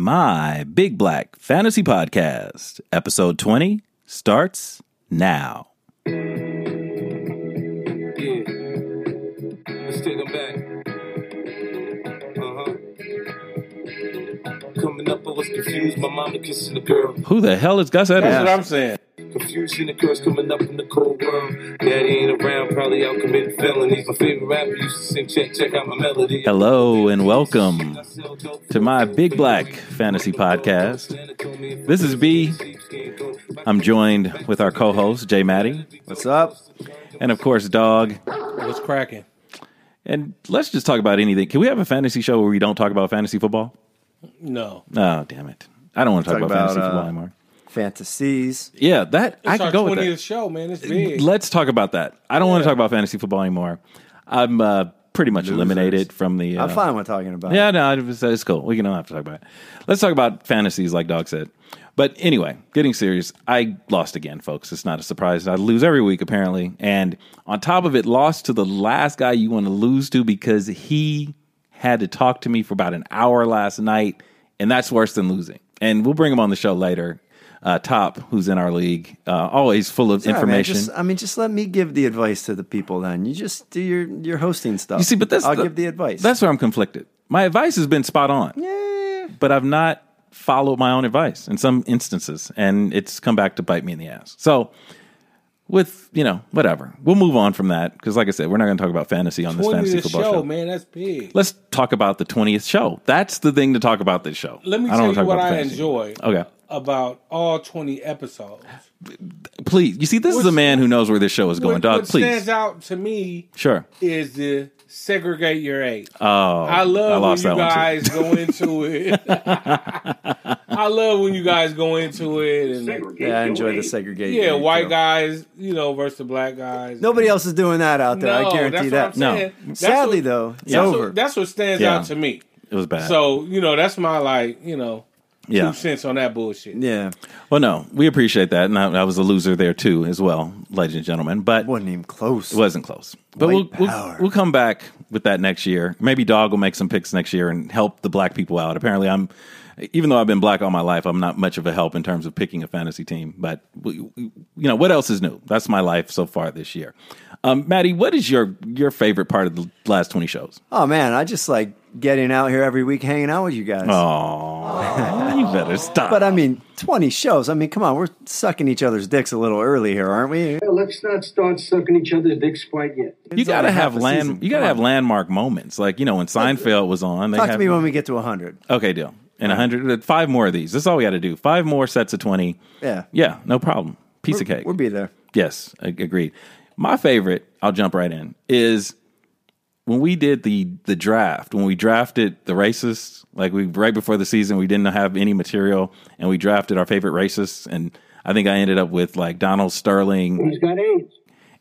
My Big Black Fantasy Podcast, episode 20, starts now. Yeah. Let's take them back. Uh huh. Coming up, I was confused. My mama kissing the girl. Who the hell is Gus Edwards? That's what I'm saying. Confusion, the girls coming up in the cold world. Daddy ain't around, probably out committing felonies. My favorite rapper used to sing, check, check out my melody. Hello and welcome to my Big Black Fantasy Podcast. This is B. I'm joined with our co host, Jay Maddie, What's up? and of course, Dog. What's cracking? And let's just talk about anything. Can we have a fantasy show where we don't talk about fantasy football? No. Oh, damn it. I don't want to talk, Talk about, fantasy about, football uh, anymore. Fantasies. Yeah, that I could our go with 20th that. show, man. It's big. Let's talk about that. I don't want to talk about fantasy football anymore. I'm uh, pretty much eliminated from the. Uh, I'm fine with talking about Yeah, it. no, it's, it's cool. We can don't have to talk about it. Let's talk about fantasies, like Dog said. But anyway, getting serious, I lost again, folks. It's not a surprise. I lose every week, apparently. And on top of it, lost to the last guy you want to lose to because he had to talk to me for about an hour last night. And that's worse than losing. And we'll bring him on the show later. Uh, Top, who's in our league, uh, always full of All right, man, information. just- I mean, just let me give the advice to the people. Then you just do your your hosting stuff. You see, but that's I'll the- give the advice. That's where I'm conflicted. My advice has been spot on, yeah. but I've not followed my own advice in some instances, and it's come back to bite me in the ass. So, with you know, whatever, we'll move on from that because, like I said, we're not going to talk about fantasy on this fantasy football show, show. man. That's big. Let's talk about the twentieth show. That's the thing to talk about this show. Let me I don't tell wanna you talk what about I fantasy. enjoy Okay, about all 20 episodes. please. You see, this is a man who knows where this show is going. what, Dog, what please. stands out to me Sure. is the segregate your age. Oh, I love when lost you that guys go into it. I love when you guys go into it and like, Yeah, I enjoy the segregation. yeah, white guys, you know, versus the black guys. Nobody else is doing that out there. No, I guarantee that's that. what I'm No. saying. That's Sadly, what- though, it's that's over. What, that's what stands Yeah. out to me. It was bad. So you know, that's my like, you know, yeah. two cents on that bullshit. yeah, Well, no, we appreciate that, and I, I was a loser there too, as well, ladies and gentlemen. But wasn't even close. it wasn't close. But we'll, we'll we'll come back with that next year. Maybe Dog will make some picks next year and help the black people out. Apparently, I'm even though I've been black all my life, I'm not much of a help in terms of picking a fantasy team. But we, we- you know, what else is new? That's my life so far this year. Um, Maddie, what is your your favorite part of the last twenty shows? Oh man, I just like getting out here every week, hanging out with you guys. Oh, you better stop. But I mean, twenty shows. I mean, come on, we're sucking each other's dicks a little early here, aren't we? Well, let's not start sucking each other's dicks quite yet. you got to have land. season. You got to have landmark moments, like you know when Seinfeld was on. They Talk have, to me when we get to hundred. Okay, deal. And a hundred, uh, five more of these. That's all we got to do. Five more sets of twenty. Yeah, Yeah, no problem. Piece of cake. We'll be there. yes, agreed. My favorite, I'll jump right in, is when we did the the draft. When we drafted the racists, like we right before the season, we didn't have any material, and we drafted our favorite racists. And I think I ended up with like Donald Sterling He's got AIDS.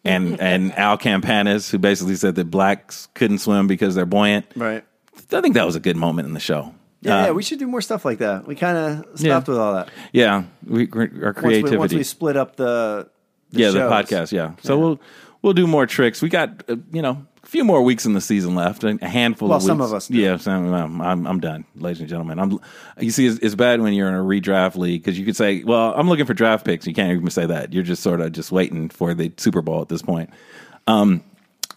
and and Al Campanis, who basically said that blacks couldn't swim because they're buoyant. Right. I think that was a good moment in the show. Yeah, Uh, yeah, we should do more stuff like that. We kind of stopped Yeah. with all that. Yeah, we, our Once we, creativity. once we split up the, the yeah, the podcast. Yeah, so we'll we'll do more tricks. We got uh, you know a few more weeks in the season left, a handful Well, of weeks. some of us do. Yeah, some, um, I'm I'm done, ladies and gentlemen. I'm. You see, it's, it's bad when you're in a redraft league because you could say, "Well, I'm looking for draft picks." You can't even say that. You're just sort of just waiting for the Super Bowl at this point.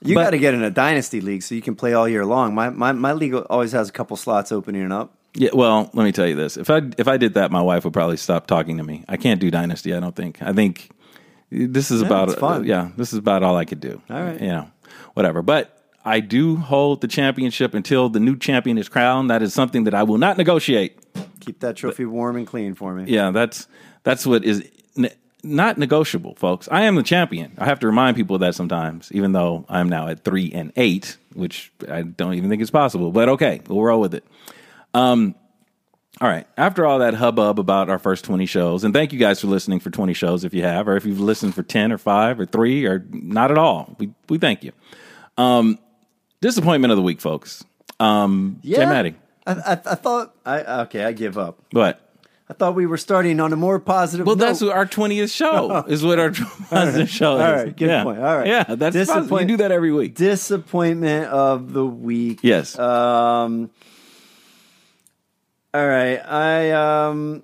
You But- got to get in a dynasty league so you can play all year long. My, my my league always has a couple slots opening up. Yeah, well, let me tell you this: if I if I did that, my wife would probably stop talking to me. I can't do Dynasty. I don't think. I think this is about it's fun. yeah, this is about all I could do. All right. you know, whatever. But I do hold the championship until the new champion is crowned. That is something that I will not negotiate. Keep that trophy warm and clean for me. Yeah, that's that's what is n- not negotiable, folks. I am the champion. I have to remind people of that sometimes, even though I'm now at three and eight, which I don't even think is possible. But okay, we'll roll with it. Um, all right. After all that hubbub about our first 20 shows, and thank you guys for listening for 20 shows if you have, or if you've listened for 10 or 5 or 3 or not at all. We we thank you. Um, disappointment of the week, folks. Um, Jay Maddie. I, I, I thought I okay. I give up. What? I thought we were starting on a more positive. Well, note. that's our twentieth show is. What our positive show is. All right, good yeah. point. All right. yeah, that's positive. We Disappoint- do that every week. disappointment of the week. Yes. Um, All right, I um,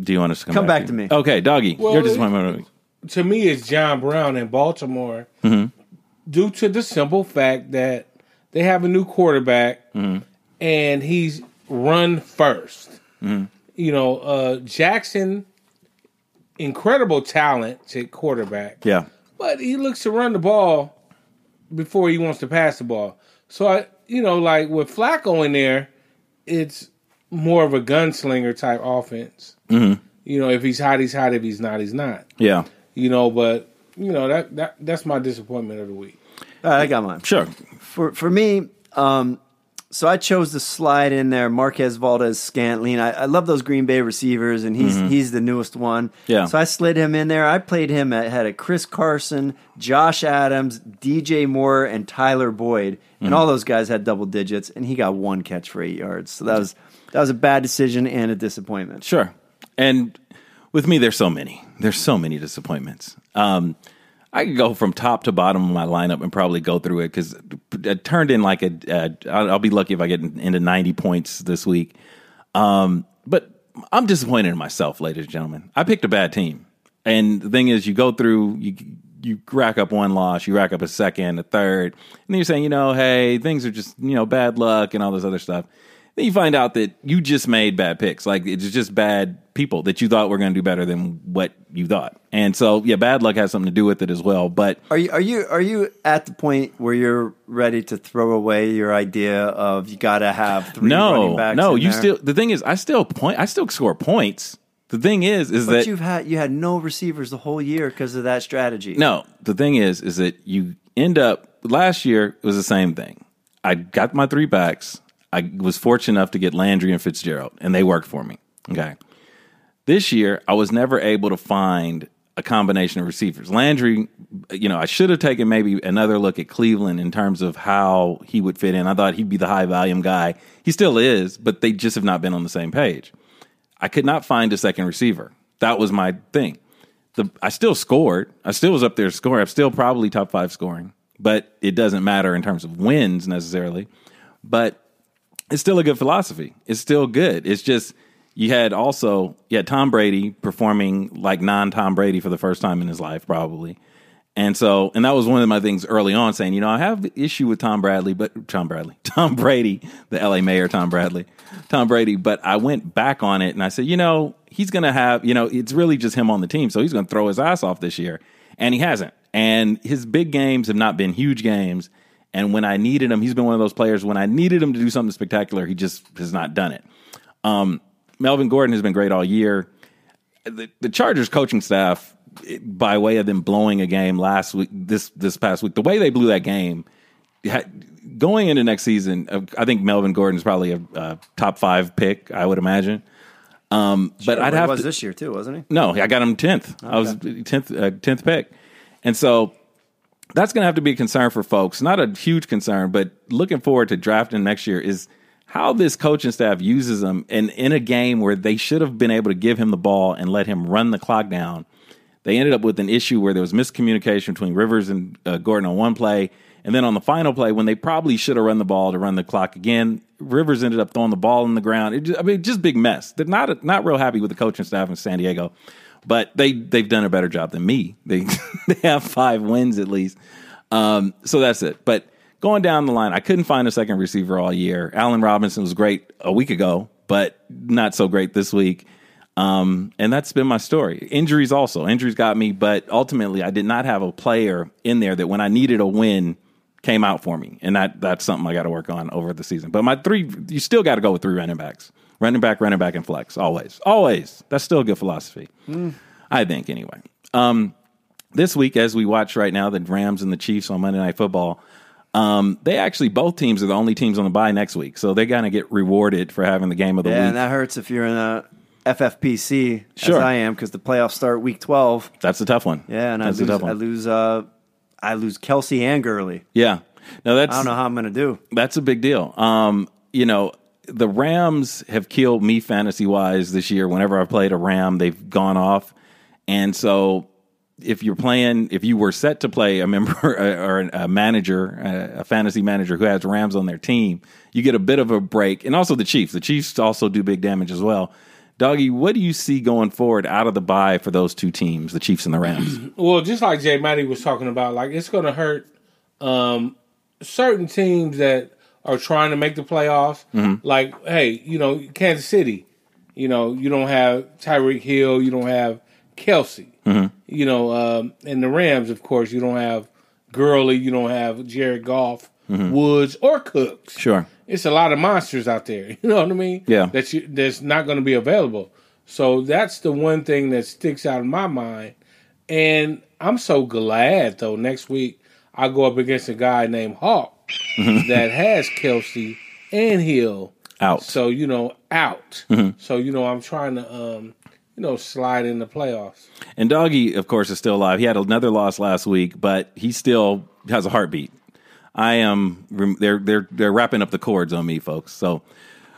Do you want us to come, Come back to to me. Okay, doggy, Well, your it- disappointment. of the to me it's John Brown in Baltimore due to the simple fact that they have a new quarterback and he's run 1st You know, uh, Jackson, incredible talent at quarterback, Yeah, but he looks to run the ball before he wants to pass the ball. So I, you know, like with Flacco in there, it's more of a gunslinger type offense. Mm-hmm. You know, if he's hot, he's hot. If he's not, he's not yeah, you know. But you know that that that's my disappointment of the week. all right, I got mine. sure. For for me, um, so I chose to slide in there Marquez Valdes-Scantling. I, I love those Green Bay receivers, and he's mm-hmm. he's the newest one. Yeah. So I slid him in there. I played him at had a Chris Carson, Josh Adams, DJ Moore, and Tyler Boyd, and mm-hmm. all those guys had double digits, and he got one catch for eight yards. So that was that was a bad decision and a disappointment. Sure. And with me, there's so many. There's so many disappointments. Um, I could go from top to bottom of my lineup and probably go through it because it turned in like a. I'll I'll be lucky if I get into 90 points this week. Um, but I'm disappointed in myself, ladies and gentlemen. I picked a bad team, and the thing is, you go through you. You rack up one loss, you rack up a second, a third, and then you're saying, you know, hey, things are just, you know, bad luck and all this other stuff. Then you find out that you just made bad picks. Like it's just bad people that you thought were going to do better than what you thought. And so, yeah, bad luck has something to do with it as well. But Are you are you are you at the point where you're ready to throw away your idea of you got to have three no, running backs? no, you there? still. The thing is, I still point. I still score points. The thing is, is But that you've had you had no receivers the whole year because of that strategy. No, the thing is, is that you end up last year it was the same thing. I got my three backs. I was fortunate enough to get Landry and Fitzgerald, and they worked for me. Okay. This year, I was never able to find a combination of receivers. Landry, you know, I should have taken maybe another look at Cleveland in terms of how he would fit in. I thought he'd be the high volume guy. He still is, but they just have not been on the same page. I could not find a second receiver. That was my thing. The, I still scored. I still was up there scoring. I'm still probably top five scoring, but it doesn't matter in terms of wins necessarily. But it's still a good philosophy. It's still good. It's just you had also you had Tom Brady performing like non Tom Brady for the first time in his life, probably. And so, and that was one of my things early on, saying, you know, I have issue with Tom Bradley, but Tom Bradley, Tom Brady, the LA mayor, Tom Bradley, Tom Brady. But I went back on it and I said, you know, he's going to have, you know, it's really just him on the team. So he's going to throw his ass off this year. And he hasn't. And his big games have not been huge games. And when I needed him, he's been one of those players. When I needed him to do something spectacular, he just has not done it. Um, Melvin Gordon has been great all year. The, the Chargers coaching staff, by way of them blowing a game last week, this this past week, the way they blew that game, going into next season, uh, I think Melvin Gordon is probably a, a top five pick. I would imagine. Um, but I'd have was to, this year too, wasn't he? no, I got him tenth. I was tenth, uh, tenth pick, and so that's going to have to be a concern for folks. Not a huge concern, but looking forward to drafting next year is how this coaching staff uses him. And in a game where they should have been able to give him the ball and let him run the clock down, they ended up with an issue where there was miscommunication between Rivers and uh, Gordon on one play. And then on the final play, when they probably should have run the ball to run the clock again, Rivers ended up throwing the ball in the ground. Just, I mean, just big mess. They're not not real happy with the coaching staff in San Diego, but they they've done a better job than me. They they have five wins at least. Um, so that's it. But going down the line, I couldn't find a second receiver all year. Allen Robinson was great a week ago, but not so great this week. Um, and that's been my story. Injuries also. Injuries got me, but ultimately I did not have a player in there that when I needed a win came out for me. And that that's something I got to work on over the season. But my three you still got to go with three running backs. Running back, running back, and flex. Always. Always. That's still a good philosophy. I think anyway. Um, this week, as we watch right now, the Rams and the Chiefs on Monday Night Football, um, they actually both teams are the only teams on the bye next week, so they're gonna get rewarded for having the game of the Yeah, week. and that hurts if you're in a FFPC, Sure. as I am, because the playoffs start week twelve. That's a tough one. Yeah, and that's I lose, a tough one. I lose, uh, I lose Kelce and Gurley. yeah, no, that's I don't know how I'm going to do. that's a big deal. Um, you know, the Rams have killed me fantasy wise this year. Whenever I've played a Ram, they've gone off, and so if you're playing, if you were set to play a member or a manager, a fantasy manager who has Rams on their team, you get a bit of a break. And also the Chiefs. The Chiefs also do big damage as well. Doggy, what do you see going forward out of the bye for those two teams, the Chiefs and the Rams? Well, just like Jay Matty was talking about, like it's going to hurt um, certain teams that are trying to make the playoffs. Mm-hmm. Like, hey, you know, Kansas City, you know, you don't have Tyreek Hill, you don't have Kelce, mm-hmm. you know, um, and the Rams, of course, you don't have Gurley, you don't have Jared Goff, mm-hmm. Woods, or Cooks. Sure. It's a lot of monsters out there. You know what I mean? Yeah. That you, that's not going to be available. So that's the one thing that sticks out in my mind. And I'm so glad though. Next week I go up against a guy named Hawk that has Kelce and Hill Out. So you know out. So you know I'm trying to um you know slide in the playoffs. And Doggy, of course, is still alive. He had another loss last week, but he still has a heartbeat. I am. They're they're they're wrapping up the cords on me, folks. So,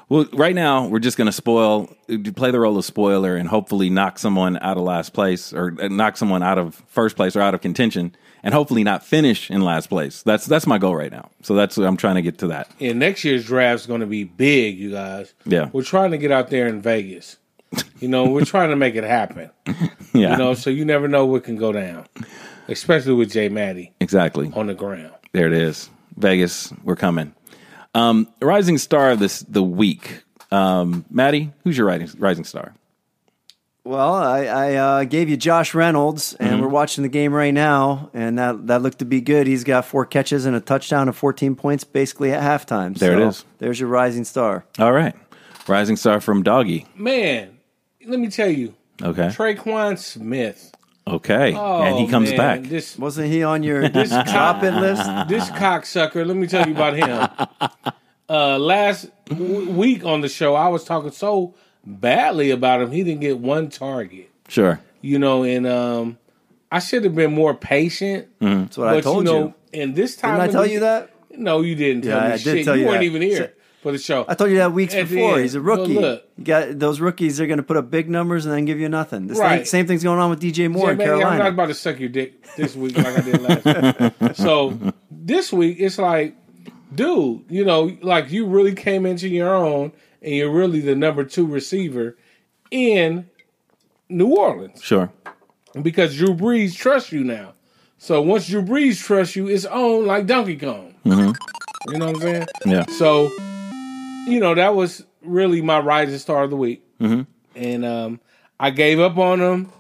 well, right now we're just going to spoil, play the role of spoiler, and hopefully knock someone out of last place, or uh, knock someone out of first place or out of contention, and hopefully not finish in last place. That's that's my goal right now. So that's what I'm trying to get to that. And next year's draft's going to be big, you guys. Yeah. We're trying to get out there in Vegas. You know, we're trying to make it happen. Yeah, You know, so you never know what can go down, especially with Jay Matty exactly. on the ground. There it is. Vegas, we're coming. Um, rising star of this the week. Um, Maddie, who's your rising rising star? Well, I, I uh, gave you Josh Reynolds, and Mm-hmm. we're watching the game right now, and that that looked to be good. He's got four catches and a touchdown and 14 points basically at halftime. There it So is. There's your rising star. All right, rising star from Doggy. Man, let me tell you, Okay, Tre'Quan Smith. okay, Oh, and he comes man, back. This Wasn't he on your top it list? this cocksucker. Let me tell you about him. Uh, last w- week on the show, I was talking so badly about him. He didn't get one target. Sure. You know, and um, I should have been more patient. That's what I told you you. and this time, Didn't I tell the- you that? No, you didn't tell Yeah, me I did shit. tell you, you weren't that. even here So- for the show. I told you that weeks At before. He's a But rookie. look. you got those rookies. They're going to put up big numbers and then give you nothing. This Right. thing, same thing's going on with DJ Moore Yeah, in man, I'm not about to suck your dick this week like I did last week. So this week it's like, dude, you know, like you really came into your own and you're really the number two receiver in New Orleans Sure. because Drew Brees trusts you now. So once Drew Brees trusts you, it's on like Donkey Kong. You know what I'm saying? Yeah. So, you know, that was really my rising star of the week. Mm-hmm. And um, I gave up on him,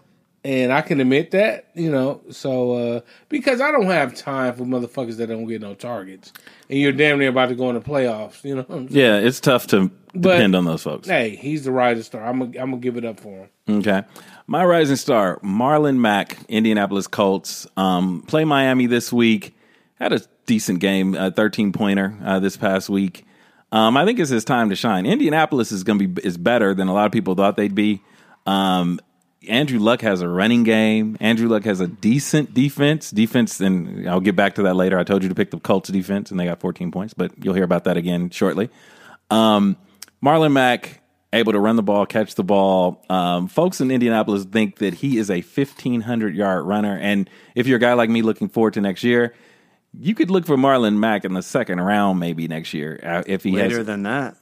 and I can admit that, you know, so uh, because I don't have time for motherfuckers that don't get no targets. And you're damn near about to go in the playoffs, you know what I'm saying? Yeah, it's tough to depend on those folks. Hey, he's the rising star. I'm going I'm to give it up for him. Okay. My rising star, Marlon Mack, Indianapolis Colts. Um, play Miami this week. Had a decent game, a 13 pointer uh, this past week. Um, I think it's his time to shine. Indianapolis is going to be is better than a lot of people thought they'd be. Um, Andrew Luck has a running game. Andrew Luck has a decent defense. Defense, and I'll get back to that later. I told you to pick the Colts defense, and they got 14 points, but you'll hear about that again shortly. Um, Marlon Mack able to run the ball, catch the ball. Um, folks in Indianapolis think that he is a 1500 yard runner, and if you're a guy like me looking forward to next year, you could look for Marlon Mack in the second round maybe next year uh, if he Later has than that.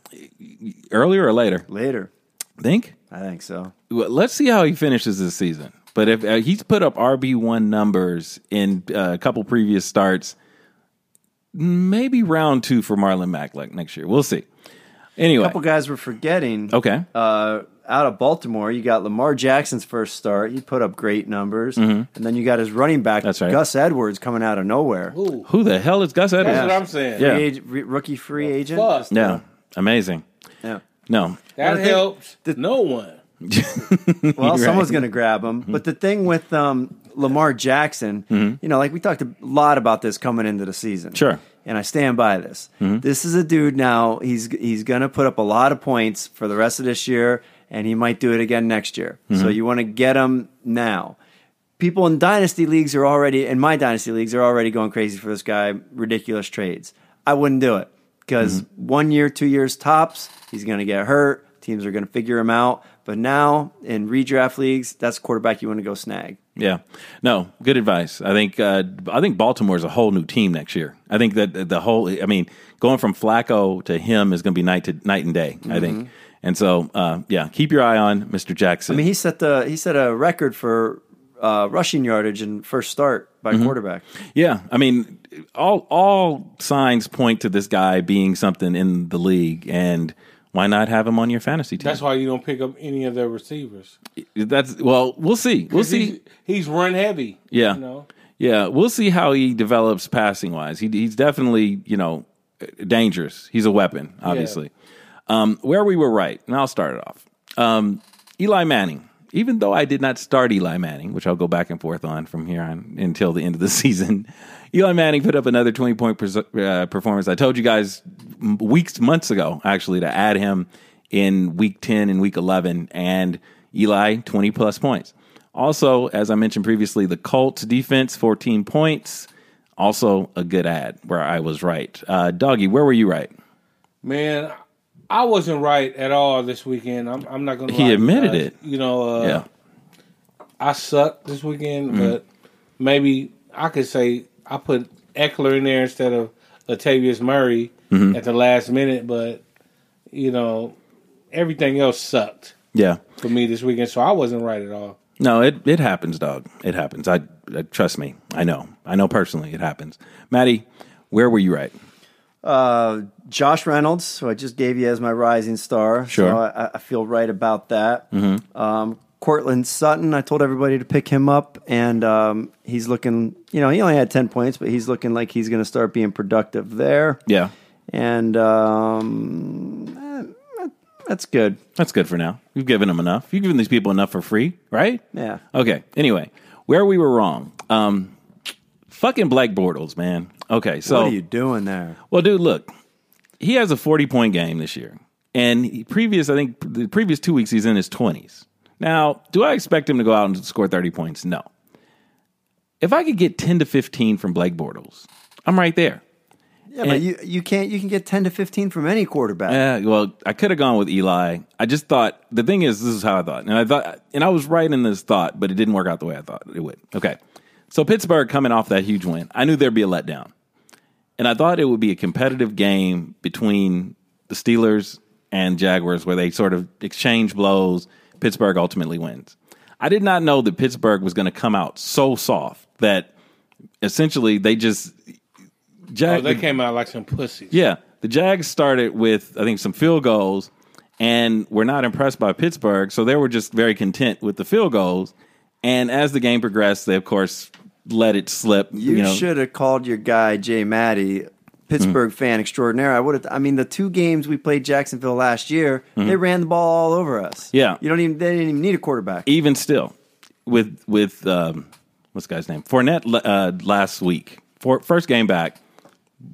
earlier or later. Later. Think. I think so. Well, let's see how he finishes this season. But if uh, he's put up RB one numbers in uh, a couple previous starts, maybe round two for Marlon Mack like next year. We'll see. Anyway, A couple guys we're forgetting. okay. Uh, out of Baltimore, you got Lamar Jackson's first start. He put up great numbers. And then you got his running back, Mm-hmm. That's right. Gus Edwards, coming out of nowhere. Ooh, Who the hell is Gus Edwards? that's what I'm saying. Yeah. Free ag- re- rookie free agent. Fuck. Yeah, amazing. Yeah. No, That the thing- helps the- no one. Well, Right. someone's going to grab him. But the thing with um, Lamar Jackson, mm-hmm. you know, like we talked a lot about this coming into the season. Sure. And I stand by this. Mm-hmm. This is a dude now. He's he's going to put up a lot of points for the rest of this year, and he might do it again next year. Mm-hmm. So you want to get him now. People in dynasty leagues are already in my dynasty leagues are already going crazy for this guy. Ridiculous trades. I wouldn't do it because one year, two years tops, he's going to get hurt. Teams are going to figure him out. But now in redraft leagues, that's quarterback you want to go snag. Yeah, no, good advice. I think uh, I think Baltimore's a whole new team next year. I think that the whole, I mean, going from Flacco to him is going to be night to night and day. I think, and so uh, yeah, keep your eye on Mr. Jackson. I mean, he set the he set a record for uh, rushing yardage and first start by Mm-hmm. quarterback. Yeah, I mean, all all signs point to this guy being something in the league, and why not have him on your fantasy team? That's why you don't pick up any of their receivers. That's well, we'll see. We'll see. He's, he's run heavy. Yeah. You know? Yeah, we'll see how he develops passing wise. He, he's definitely, you know, dangerous. He's a weapon, obviously. Um, where we were right, and I'll start it off. Um, Eli Manning. Even though I did not start Eli Manning, which I'll go back and forth on from here on until the end of the season, Eli Manning put up another 20 point uh, performance. I told you guys weeks, months ago, actually, to add him in week 10 and week 11, and Eli, 20 plus points. Also, as I mentioned previously, the Colts defense, 14 points. Also, a good ad where I was right. Uh, Doggy, where were you right? Man, I wasn't right at all this weekend. I'm, I'm not going to He admitted it. You know, uh, yeah. I sucked this weekend, Mm-hmm. but maybe I could say I put Ekeler in there instead of Latavius Murray Mm-hmm. at the last minute, but, you know, everything else sucked Yeah. for me this weekend, so I wasn't right at all. No, it, it happens, dog. It happens. I, I trust me. I know. I know personally it happens. Maddie, where were you right? Uh, Josh Reynolds, who I just gave you as my rising star. Sure. So I, I feel right about that. Um, Courtland Sutton, I told everybody to pick him up, and um, he's looking, you know, he only had 10 points, but he's looking like he's going to start being productive there. Yeah. And um, that's good. That's good for now. You've given them enough. You've given these people enough for free, right? Yeah. Okay. Anyway, where we were wrong. Um, fucking Blake Bortles, man. Okay. So what are you doing there? Well, dude, look, he has a 40 point game this year. And he, previous, I think the previous two weeks, he's in his 20s. Now, do I expect him to go out and score 30 points? No. If I could get 10 to 15 from Blake Bortles, I'm right there. Yeah, but you you can't you can get 10 to 15 from any quarterback. Yeah, well, I could have gone with Eli. I just thought the thing is, this is how I thought, and I thought, and I was right in this thought, but it didn't work out the way I thought it would. Okay, so Pittsburgh coming off that huge win, I knew there'd be a letdown, and I thought it would be a competitive game between the Steelers and Jaguars, where they sort of exchange blows. Pittsburgh ultimately wins. I did not know that Pittsburgh was going to come out so soft that essentially they just. Jag- Oh, they came out like some pussies. yeah, the Jags started with I think some field goals, and were not impressed by Pittsburgh, so they were just very content with the field goals. And as the game progressed, they of course let it slip. You, You, know, should have called your guy Jay Matty, Pittsburgh fan extraordinaire. I would have. I mean, the two games we played Jacksonville last year, they ran the ball all over us. Yeah. you don't even. They didn't even need a quarterback. even still, with with um, what's the guy's name Fournette uh, last week, for first game back,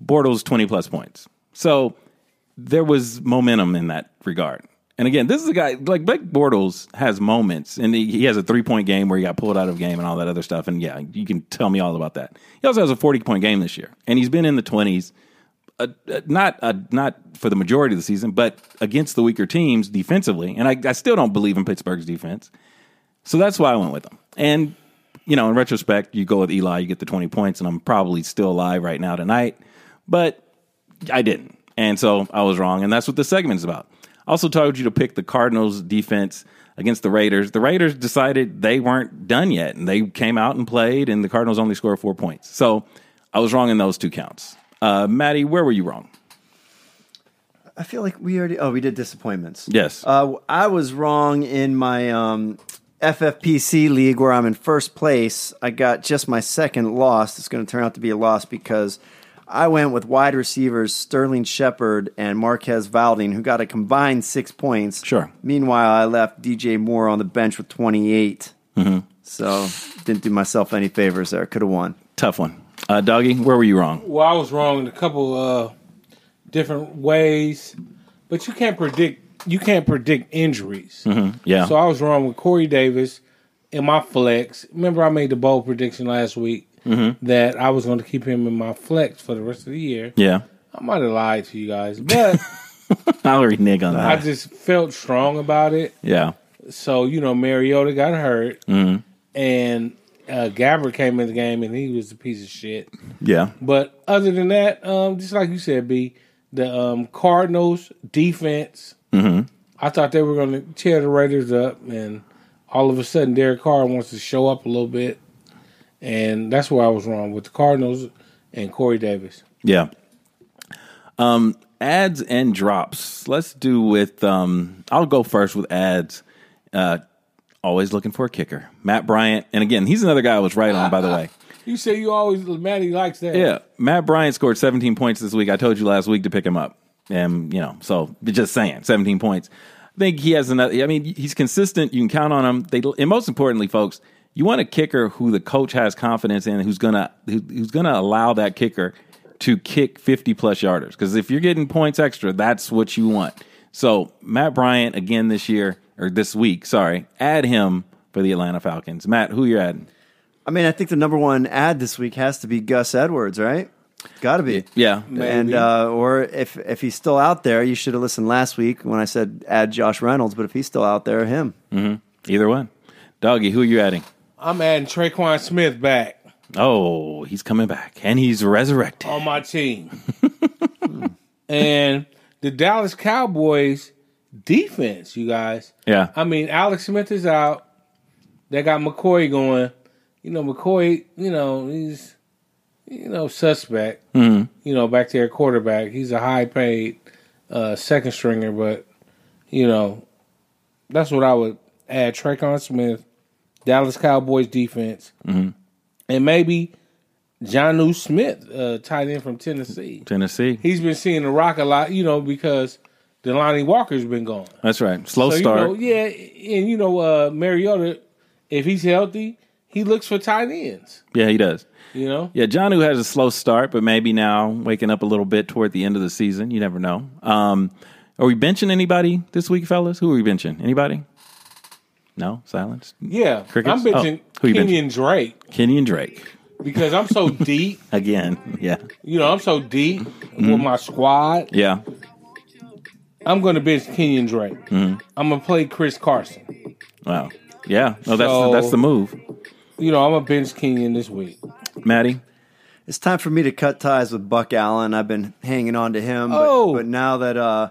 Bortles twenty plus points. So there was momentum in that regard. And again, this is a guy like Blake Bortles has moments, and he, he has a three point game where he got pulled out of game and all that other stuff. And yeah, you can tell me all about that. He also has a forty point game this year, and he's been in the twenties. Uh, uh, not uh, not for the majority of the season, but against the weaker teams defensively. And I, I still don't believe in Pittsburgh's defense. So that's why I went with him. And, you know, in retrospect, you go with Eli, you get the 20 points, and I'm probably still alive right now tonight. But I didn't. And so I was wrong. And that's what this segment is about. Also told you to pick the Cardinals defense against the Raiders. The Raiders decided they weren't done yet, and they came out and played, and the Cardinals only scored four points. So I was wrong in those two counts. Uh, Maddie, where were you wrong? I feel like we already. Oh, we did disappointments. Yes. Uh, I was wrong in my um, FFPC league where I'm in first place. I got just my second loss. It's going to turn out to be a loss because I went with wide receivers Sterling Shepard and Marquez Valding, who got a combined six points. Sure. Meanwhile, I left DJ Moore on the bench with 28. Mm-hmm. So didn't do myself any favors there. Could have won. Tough one. Uh, Doggy, where were you wrong? Well, I was wrong in a couple uh, different ways, but you can't predict. You can't predict injuries. Yeah. So I was wrong with Corey Davis in my flex. Remember, I made the bold prediction last week that I was going to keep him in my flex for the rest of the year. yeah. I might have lied to you guys, but I'll renege on that. I just felt strong about it. yeah. So you know, Mariota got hurt, Mm-hmm. and uh, Gabbert came in the game, and he was a piece of shit. Yeah. But other than that, um, just like you said, B, the um, Cardinals defense, Mm-hmm. I thought they were going to tear the Raiders up, and all of a sudden, Derek Carr wants to show up a little bit, and that's where I was wrong with the Cardinals and Corey Davis. Yeah. Um, ads and drops. Let's do with. Um, I'll go first with ads. Uh, always looking for a kicker, Matt Bryant, and again, he's another guy I was right on. By the way, You say you always Matty likes that. yeah, Matt Bryant scored 17 points this week. I told you last week to pick him up, and you know, so just saying, 17 points. I think he has another. I mean, he's consistent. You can count on him. They, and most importantly, folks, you want a kicker who the coach has confidence in, who's gonna who, who's gonna allow that kicker to kick 50 plus yarders. Because if you're getting points extra, that's what you want. So Matt Bryant again this year or this week, sorry, add him for the Atlanta Falcons. Matt, who are you adding? I mean, I think the number one ad this week has to be Gus Edwards, right? Got to be. Yeah, And uh, or if if he's still out there, you should have listened last week when I said add Josh Reynolds. But if he's still out there, him. either one. Doggy, who are you adding? I'm adding Tre'Quan Smith back Oh, he's coming back and he's resurrected. on my team. and the Dallas Cowboys defense, you guys. Yeah. I mean, Alex Smith is out. They got McCoy going. You know, McCoy, you know, he's, you know, suspect. You know, back there, quarterback. He's a high paid uh, second stringer, but, you know, that's what I would add. Tre'Quan Smith, Dallas Cowboys defense, and maybe Jonnu Smith, uh, tight end from Tennessee. Tennessee. He's been seeing the rock a lot, you know, because Delanie Walker's been gone. That's right. Slow So, start. You know, yeah, and you know, uh, Mariota, if he's healthy, he looks for tight ends. yeah, he does. You know, Yeah, Jonnu has a slow start, but maybe now waking up a little bit toward the end of the season. You never know. Um, are we benching anybody this week, fellas? Who are we benching? Anybody? No, silence. yeah. Crickets? I'm benching Oh, who you Kenyan Drake Kenyan Drake because I'm so deep. again. Yeah, You know, I'm so deep Mm-hmm. with my squad. yeah. I'm going to bench Kenyan Drake. Mm-hmm. I'm going to play Chris Carson. Wow. Yeah. No, that's So- that's the move, You know, I'm going to bench Kenyan this week. Maddie. It's time for me to cut ties with Buck Allen. I've been hanging on to him, but, Oh. but now that uh,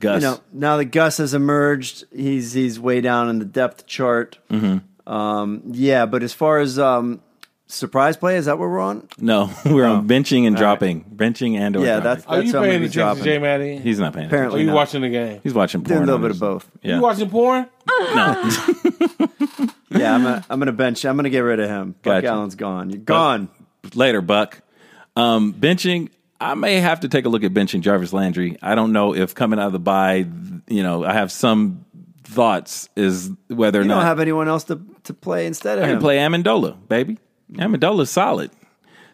Gus. you know, now that Gus has emerged, he's he's way down in the depth chart. Mm-hmm. Um, yeah, but as far as um, surprise play, is that where we're on? no, we're on benching and dropping, benching and or Yeah, dropping. that's- Are you paying gonna attention to dropping. J Matty? he's not paying. Apparently are you not. watching the game? He's watching porn. Doing a little bit of both. Yeah. You watching porn? no. Yeah, I'm gonna, I'm gonna bench. I'm gonna get rid of him. Buck Gotcha. Allen's gone. You're gone. later, Buck. Um, benching, I may have to take a look at benching Jarvis Landry. I don't know if coming out of the bye, you know, I have some thoughts is whether or You not don't have anyone else to, to play instead of I him. can play Amendola, baby. Amendola's solid.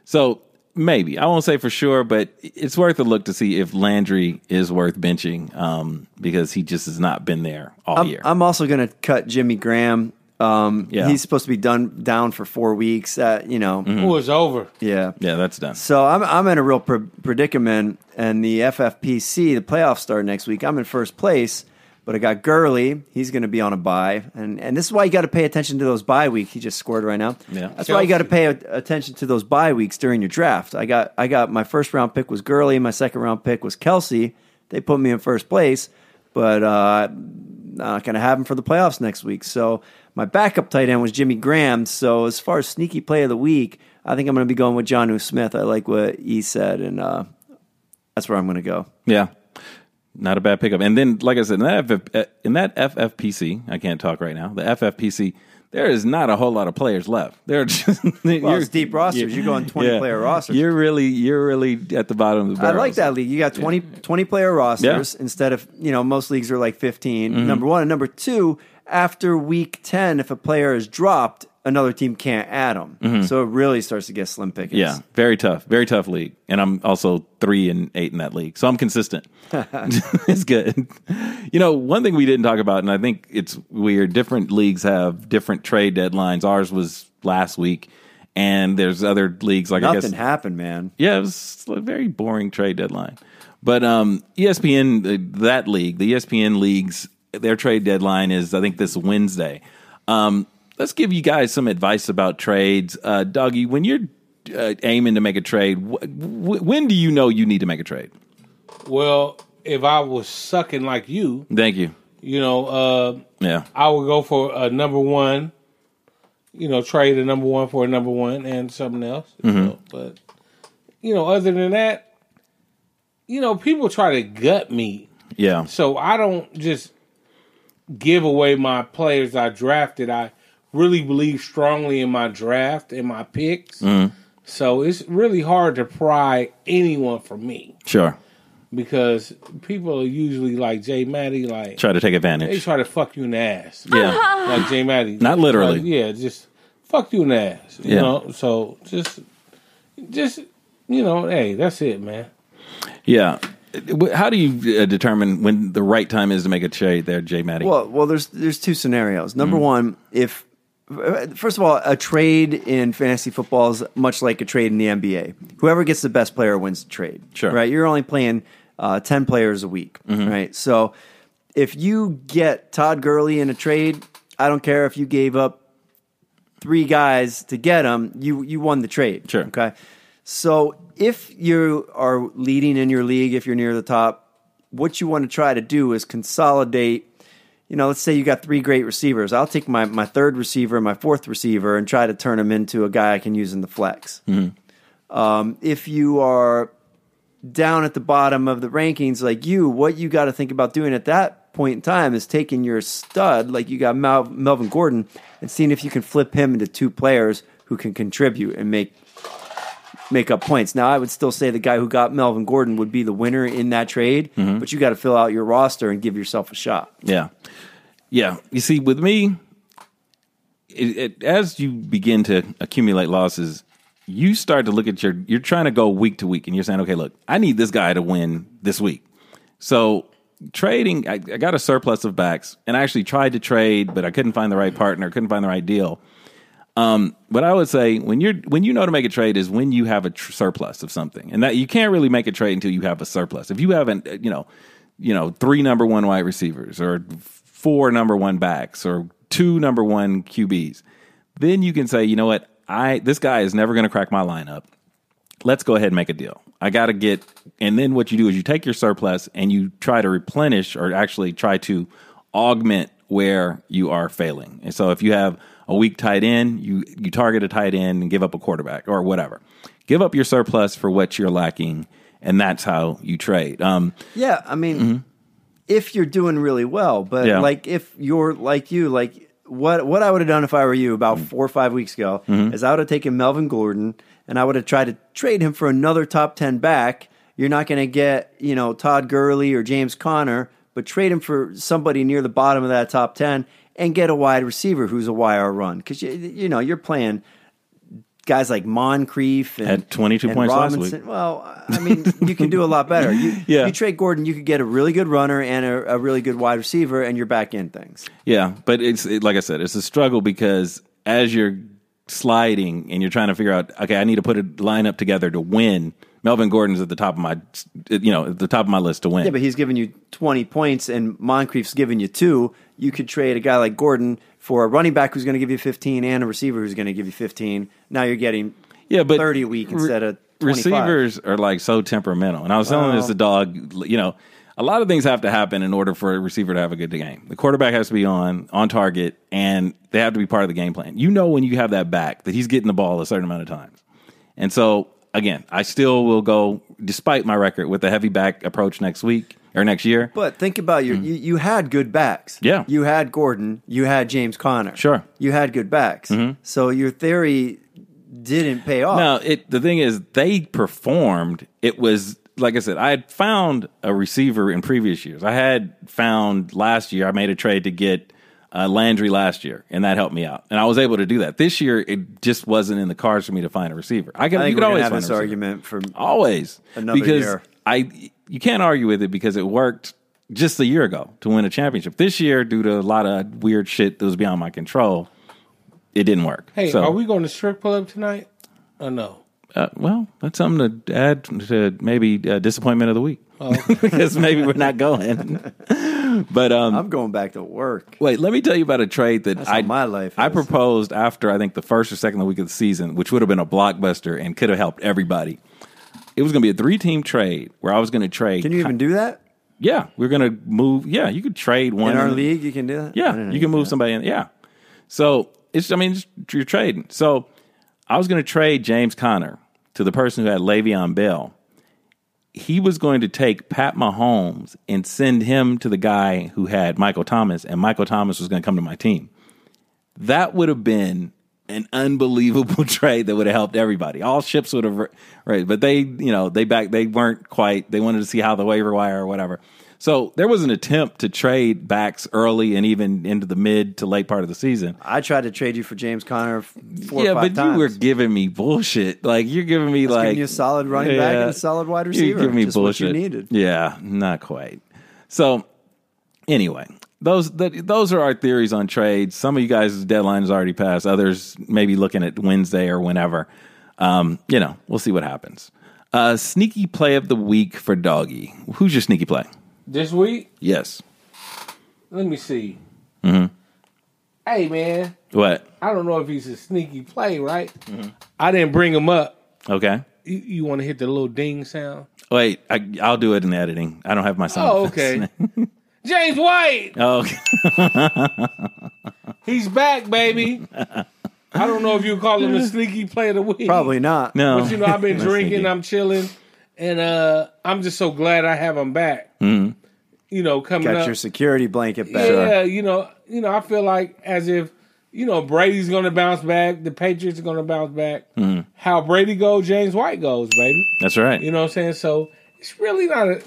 So maybe I won't say for sure, but it's worth a look to see if Landry is worth benching um, because he just has not been there all I'm, year. I'm also going to cut Jimmy Graham. Um, Yeah. He's supposed to be done down for four weeks. Uh, you know, Oh, it's over. yeah. yeah, that's done. So I'm I'm in a real pre- predicament, and the FFPC, the playoffs start next week. I'm in first place, but I got Gurley. He's going to be on a bye, and and this is why you got to pay attention to those bye weeks. He just scored right now. Yeah. that's why you got to pay a- attention to those bye weeks during your draft. I got I got my first round pick was Gurley. My second round pick was Kelce. They put me in first place, but uh, not going to have him for the playoffs next week. So my backup tight end was Jimmy Graham. So as far as sneaky play of the week, I think I'm going to be going with Jonnu Smith. I like what he said, and uh, that's where I'm going to go. Yeah. Not a bad pickup. And then, like I said, in that, FF, in that FFPC, I can't talk right now, the FFPC, there is not a whole lot of players left. There are just Well, it's deep rosters. You're going 20 player rosters. You're really, you're really at the bottom of the I like that league. You got 20, 20 player rosters instead of, you know, most leagues are like 15. Mm-hmm. Number one. And number two, after week 10, if a player is dropped, another team can't add them. So it really starts to get slim pickings. Mm-hmm. Yeah, very tough, very tough league, and I'm also three and eight in that league, so I'm consistent. it's good. You know, one thing we didn't talk about, and I think it's weird. Different leagues have different trade deadlines. Ours was last week, and there's other leagues like I Nothing guess. happened, man. Yeah, it was a very boring trade deadline. But um, ESPN, uh, that league, the ESPN leagues, their trade deadline is I think this Wednesday. Um, let's give you guys some advice about trades, uh, Dougie. When you're uh, aiming to make a trade, wh- wh- when do you know you need to make a trade? Well, if I was sucking like you, Thank you. you know, uh, Yeah, I would go for a number one. You know, trade a number one for a number one and something else. you know, But you know, other than that, you know, people try to gut me, yeah, so I don't just give away my players I drafted. I really believe strongly in my draft and my picks. Mm-hmm. So it's really hard to pry anyone from me sure. because people are usually like Jay Matty, like Try to take advantage. they try to fuck you in the ass. Yeah, like Jay Matty. Not literally. Like, yeah, just fuck you in the ass. You Yeah. know, so just, just you know, hey, that's it, man. yeah. How do you uh, determine when the right time is to make a trade there, Jay Matty? Well, well, there's there's two scenarios. Number one, if first of all, a trade in fantasy football is much like a trade in the NBA. Whoever gets the best player wins the trade. Sure. right? You're only playing uh, ten players a week, right? So if you get Todd Gurley in a trade, I don't care if you gave up three guys to get him, you you won the trade. Sure. Okay. So if you are leading in your league, if you're near the top, what you want to try to do is consolidate. You know, let's say you got three great receivers. I'll take my, my third receiver, my fourth receiver, and try to turn them into a guy I can use in the flex. Um, if you are down at the bottom of the rankings like you, what you got to think about doing at that point in time is taking your stud, like you got Mel- Melvin Gordon, and seeing if you can flip him into two players who can contribute and make make up points. Now, I would still say the guy who got Melvin Gordon would be the winner in that trade, mm-hmm. but you got to fill out your roster and give yourself a shot. Yeah. Yeah. You see, with me, it, it, as you begin to accumulate losses, you start to look at your, you're trying to go week to week and you're saying, okay, look, I need this guy to win this week. So trading, I, I got a surplus of backs and I actually tried to trade, but I couldn't find the right partner, couldn't find the right deal. Um, but I would say when you're when you know to make a trade is when you have a tr- surplus of something, and that you can't really make a trade until you have a surplus. If you haven't, you know, you know, three number one wide receivers or four number one backs or two number one QBs, then you can say, you know what, I this guy is never going to crack my lineup. Let's go ahead and make a deal. I got to get, and then what you do is you take your surplus and you try to replenish or actually try to augment where you are failing. And so if you have a weak tight end, you you target a tight end and give up a quarterback or whatever. Give up your surplus for what you're lacking, and that's how you trade. Um, Yeah, I mean, mm-hmm. if you're doing really well, but Yeah. like if you're like you, like what what I would have done if I were you about mm-hmm. four or five weeks ago mm-hmm. is I would have taken Melvin Gordon and I would have tried to trade him for another top ten back. You're not going to get you know Todd Gurley or James Conner, but trade him for somebody near the bottom of that top ten and get a wide receiver who's a YR run because you you know you're playing. Guys like Moncrief and Had 22 and points last week. Well, I mean, you can do a lot better. You, Yeah. you trade Gordon, you could get a really good runner and a, a really good wide receiver, and you're back in things. Yeah, but it's it, like I said, it's a struggle because as you're sliding and you're trying to figure out, okay, I need to put a lineup together to win. Melvin Gordon's at the top of my, you know, at the top of my list to win. Yeah, but he's giving you 20 points, and Moncrief's giving you two. You could trade a guy like Gordon for a running back who's going to give you 15 and a receiver who's going to give you 15. Now you're getting yeah, but 30 a week re- instead of 25. receivers are like so temperamental. And I was telling this to dog, you know, a lot of things have to happen in order for a receiver to have a good game. The quarterback has to be on on target, and they have to be part of the game plan. You know when you have that back that he's getting the ball a certain amount of times. And so again, I still will go, despite my record, with the heavy back approach next week or next year. But think about your you, you had good backs. Yeah. You had Gordon, you had James Conner. Sure. Mm-hmm. You had good backs. So your theory didn't pay off. Now, it the thing is, they performed. It was like I said, I had found a receiver in previous years. I had found last year. I made a trade to get uh, Landry last year, and that helped me out. And I was able to do that. This year, it just wasn't in the cards for me to find a receiver. I can. I you think can we're always have find this a argument for Always Another because year. I you can't argue with it because it worked just a year ago to win a championship. This year, due to a lot of weird shit that was beyond my control, it didn't work. Hey, So- are we going to strip club tonight? Or no? Uh, well, that's something to add to maybe uh, disappointment of the week Oh. because maybe we're not going. but um, I'm going back to work. wait, let me tell you about a trade that That's I my life I proposed after I think the first or second week of the season, which would have been a blockbuster and could have helped everybody. It was going to be a three team trade where I was going to trade. Can you even do that Yeah, we're going to move. Yeah, you could trade one in our league? You can do that. Yeah, you can move do somebody in. Yeah. So it's, I mean, it's, you're trading. So I was going to trade James Conner to the person who had Le'Veon Bell. He was going to take Pat Mahomes and send him to the guy who had Michael Thomas, and Michael Thomas was going to come to my team. That would have been an unbelievable trade that would have helped everybody. All ships would have right, but they, you know, they back they weren't quite. They wanted to see how the waiver wire or whatever. So there was an attempt to trade backs early and even into the mid to late part of the season. I tried to trade you for James Conner four yeah, but times. you were giving me bullshit. Like you're giving me like giving you a solid running back and a solid wide receiver. You're giving me Just what bullshit. you needed. Yeah, not quite. So anyway, those that, those are our theories on trades. Some of you guys' deadline is already passed. Others maybe looking at Wednesday or whenever. Um, you know, we'll see what happens. Uh, sneaky play of the week for Doggy. Who's your sneaky play? This week, Yes. let me see. Mm-hmm. Hey man, What? I don't know if he's a sneaky play, right? Mm-hmm. I didn't bring him up. Okay. You, you want to hit the little ding sound? Wait, I, I'll do it in editing. I don't have my sound. Oh, okay. James White, oh, okay. he's back, baby. I don't know if you call him a sneaky play of the week. Probably not. No. But you know, I've been drinking, sneaky. I'm chilling, and uh I'm just so glad I have him back. Mm-hmm. You know, coming Got up. your security blanket back. Yeah, you know, you know, I feel like as if you know Brady's going to bounce back, the Patriots are going to bounce back. Mm-hmm. How Brady goes, James White goes, baby. That's right. You know what I'm saying? So it's really not a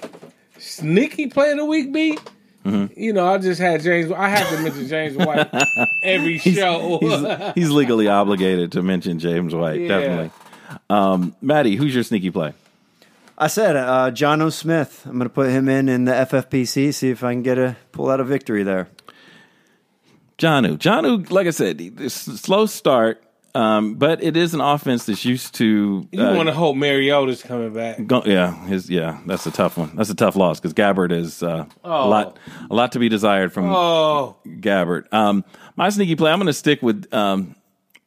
sneaky play of the week, B. Mm-hmm. You know, I just had James. I have to mention James White every show. he's, he's legally obligated to mention James White. Yeah. Definitely. Um, Maddie, who's your sneaky play? I said uh, Jonnu Smith. I'm going to put him in in the FFPC. See if I can get a pull out a victory there. Jonnu. Jonnu, like I said, it's slow start, um, but it is an offense that's used to. you uh, want to hope Mariota's coming back? go, yeah, his yeah, that's a tough one. That's a tough loss because Gabbert is uh, a Oh. lot, a lot to be desired from Oh, Gabbert. Um, my sneaky play, I'm going to stick with um,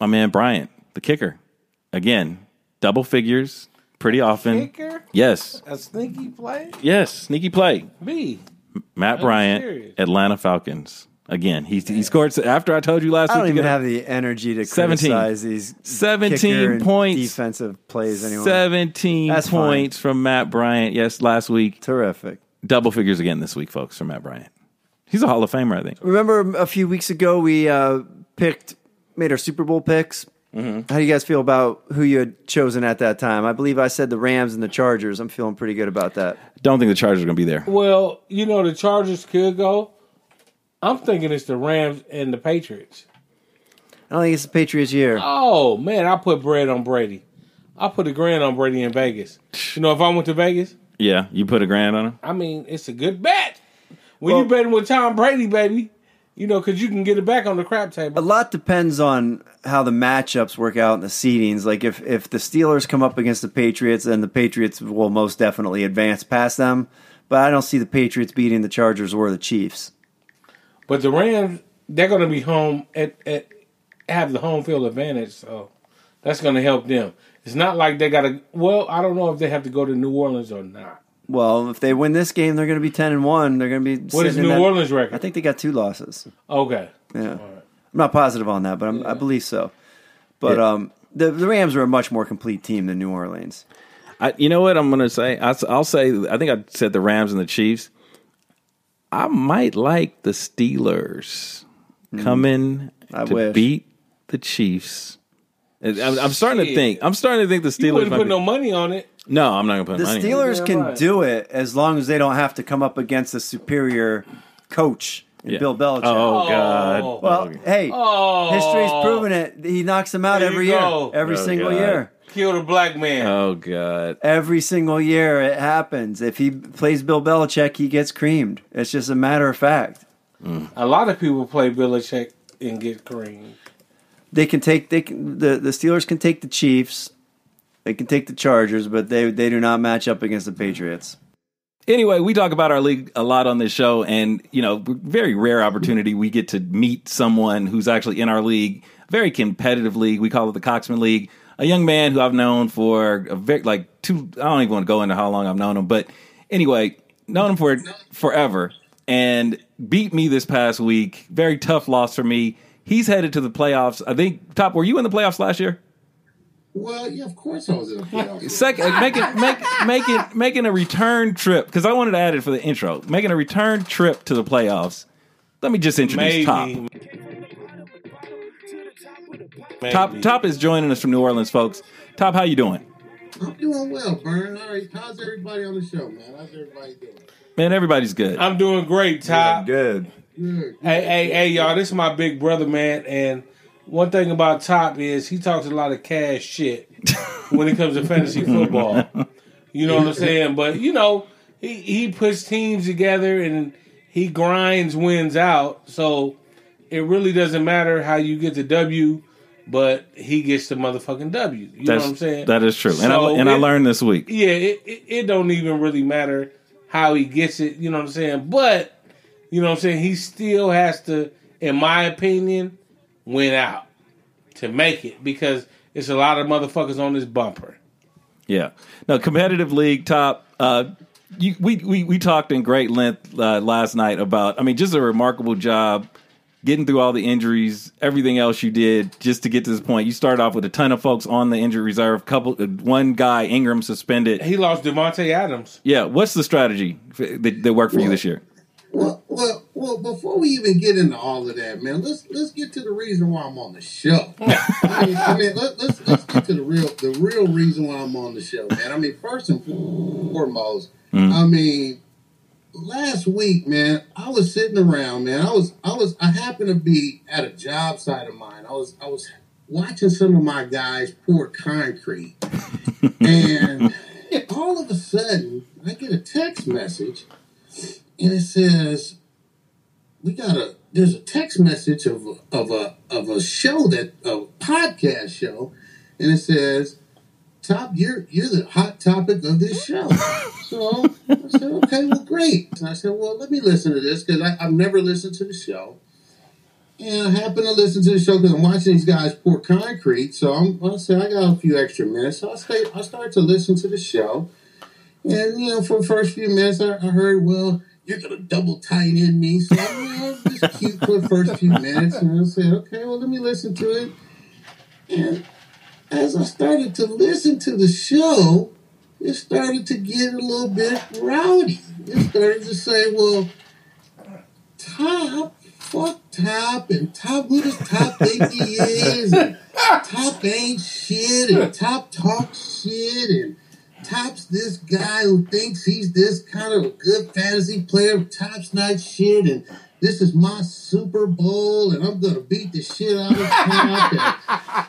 my man Bryant, the kicker. Again, double figures pretty often. kicker, Yes, a sneaky play. yes, sneaky play. Me. Matt Bryant, serious. Atlanta Falcons. Again, he he scored after I told you last week. I don't to even have the energy to 17. criticize these 17 points. defensive plays anymore. 17 That's fine. points from Matt Bryant. Yes, last week. Terrific. Double figures again this week, folks, from Matt Bryant. He's a Hall of Famer, I think. Remember a few weeks ago we uh, picked, made our Super Bowl picks. Mm-hmm. How do you guys feel about who you had chosen at that time? I believe I said the Rams and the Chargers. I'm feeling pretty good about that. Don't think the Chargers are going to be there. Well, you know the Chargers could go. I'm thinking it's the Rams and the Patriots. I don't think it's the Patriots' year. Oh man, I put bread on Brady. I put a grand on Brady in Vegas. You know, if I went to Vegas, Yeah, you put a grand on him? I mean, it's a good bet. When Well- you betting with Tom Brady, baby, you know, because you can get it back on the crap table. A lot depends on how the matchups work out in the seedings. Like if if the Steelers come up against the Patriots, then the Patriots will most definitely advance past them. But I don't see the Patriots beating the Chargers or the Chiefs. But the Rams, they're going to be home at, at have the home field advantage, so that's going to help them. It's not like they got to. Well, I don't know if they have to go to New Orleans or not. Well, if they win this game, they're going to be ten and one. They're going to be. What is sitting in New that- Orleans record? I think they got two losses. Okay. Yeah, I'm not positive on that, but I'm, I believe so. But Yeah. um, the the Rams are a much more complete team than New Orleans. I, you know what I'm going to say? I, will say, I think I said the Rams and the Chiefs. I might like the Steelers coming Hmm. I to wish. beat the Chiefs. I'm, I'm starting to think. I'm starting to think the You Steelers. wouldn't Might put be, no money on it. no, I'm not going to put The money. on it. The Steelers Damn can right. do it as long as they don't have to come up against a superior coach, in Yeah. Bill Belichick. Oh God! Oh. Well, hey, Oh. history's proven it. He knocks them out There every you year, every Oh, single God. year. Kill the black man. Oh God! Every single year it happens. If he plays Bill Belichick, he gets creamed. It's just a matter of fact. A lot of people play Belichick and get creamed. They can take they can, the the Steelers can take the Chiefs. They can take the Chargers, but they they do not match up against the Patriots. Anyway, we talk about our league a lot on this show, and you know, very rare opportunity we get to meet someone who's actually in our league. Very competitive league. We call it the Coxman League. A young man who I've known for a very like two. I don't even want to go into how long I've known him, but anyway, known him for forever, and beat me this past week. Very tough loss for me. He's headed to the playoffs. I think. Top, were you in the playoffs last year? Well, yeah, of course I was in the playoffs. Second, making make making making a return trip because I wanted to add it for the intro. Making a return trip to the playoffs. Let me just introduce Maybe. Top. Maybe. Top Top is joining us from New Orleans, folks. Top, how you doing? I'm doing well, Vern. All right, how's everybody on the show, man? How's everybody doing? Man, everybody's good. I'm doing great, Top. Good. Hey, hey, hey, y'all! This is my big brother, man. And one thing about Top is he talks a lot of cash shit when it comes to fantasy football. You know what I'm saying? But you know, he he puts teams together and he grinds wins out. So it really doesn't matter how you get the W, but he gets the motherfucking W. You know That's, what I'm saying? That is true, and I and I learned this week. yeah, it, it, it don't even really matter how he gets it, you know what I'm saying? But, you know what I'm saying, he still has to, in my opinion, win out to make it because it's a lot of motherfuckers on this bumper. Yeah. No, competitive league top. Uh, you, we, we we talked in great length uh, last night about. I mean, just a remarkable job getting through all the injuries, everything else you did just to get to this point. You started off with a ton of folks on the injury reserve. Couple, uh, one guy Ingram suspended. He lost Davante Adams. Yeah. What's the strategy that, that worked for you this year? Well, well, well. Before we even get into all of that, man, let's let's get to the reason why I'm on the show. I mean, I mean let, let's let's get to the real the real reason why I'm on the show, man. I mean, first and foremost, mm. I mean, last week, man, I was sitting around, man. I was I was I happened to be at a job site of mine. I was I was watching some of my guys pour concrete, and all of a sudden, I get a text message and it says we got a there's a text message of of a of a show that a podcast show. And it says top you're you're the hot topic of this show. So i said okay well great. And i said well let me listen to this because i've never listened to the show. And i happen to listen to the show because i'm watching these guys pour concrete. So i'm i said i got a few extra minutes. So i stay i started to listen to the show. And you know, for the first few minutes, I, I heard, "Well, you're gonna double tight in me," so you know, just cute for the first few minutes. And I said, "Okay, well, let me listen to it." And as I started to listen to the show, it started to get a little bit rowdy. It started to say, "Well, Top, fuck Top, and Top, who does Top think he is? And Top ain't shit, and Top talks shit, and." Top's this guy who thinks he's this kind of good fantasy player. Top's not shit, and this is my Super Bowl, and I'm gonna beat the shit out of. And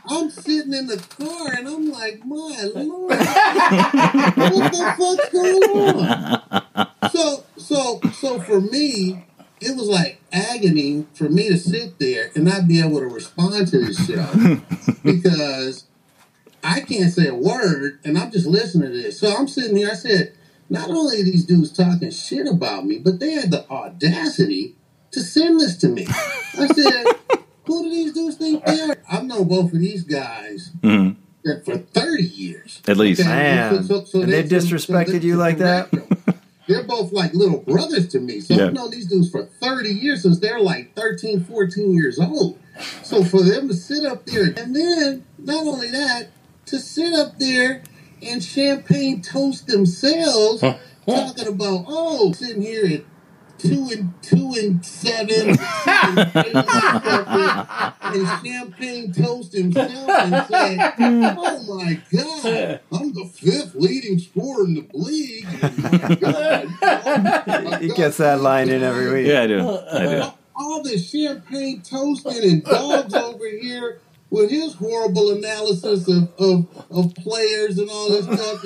I'm sitting in the car, and I'm like, my lord, what the fuck's going on? So, so, so for me, it was like agony for me to sit there and not be able to respond to this show because I can't say a word, and I'm just listening to this. So I'm sitting here. I said, not only are these dudes talking shit about me, but they had the audacity to send this to me. I said, who do these dudes think they are? I've known both of these guys Mhm. for 30 years. At least. Man. And they disrespected you like that? They're both like little brothers to me. So Yeah. I've known these dudes for 30 years since they're like 13, 14 years old. So for them to sit up there, and then not only that, to sit up there and champagne toast themselves, talking about, oh, sitting here at two and two and seven, and, two and, and champagne toast himself and say, "Oh my God, I'm the fifth leading scorer in the league." Oh, my God. My He gets that line in every week. Yeah, I do. I do. All this champagne toasting and dogs over here with his horrible analysis of, of, of players and all this stuff.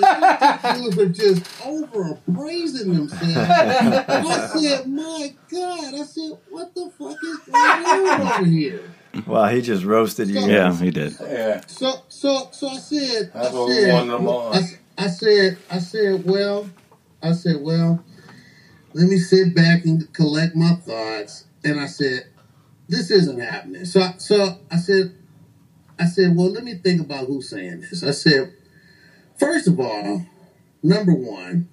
And these are just over praising themselves. I said, my God. I said, what the fuck is going on over here? Wow, he just roasted you. Yeah, he did. Yeah. So so so I said That's I what we said, them on. I, I said I said well I said well let me sit back and collect my thoughts and I said this isn't happening. So so I said I said well let me think about who's saying this. I said first of all number one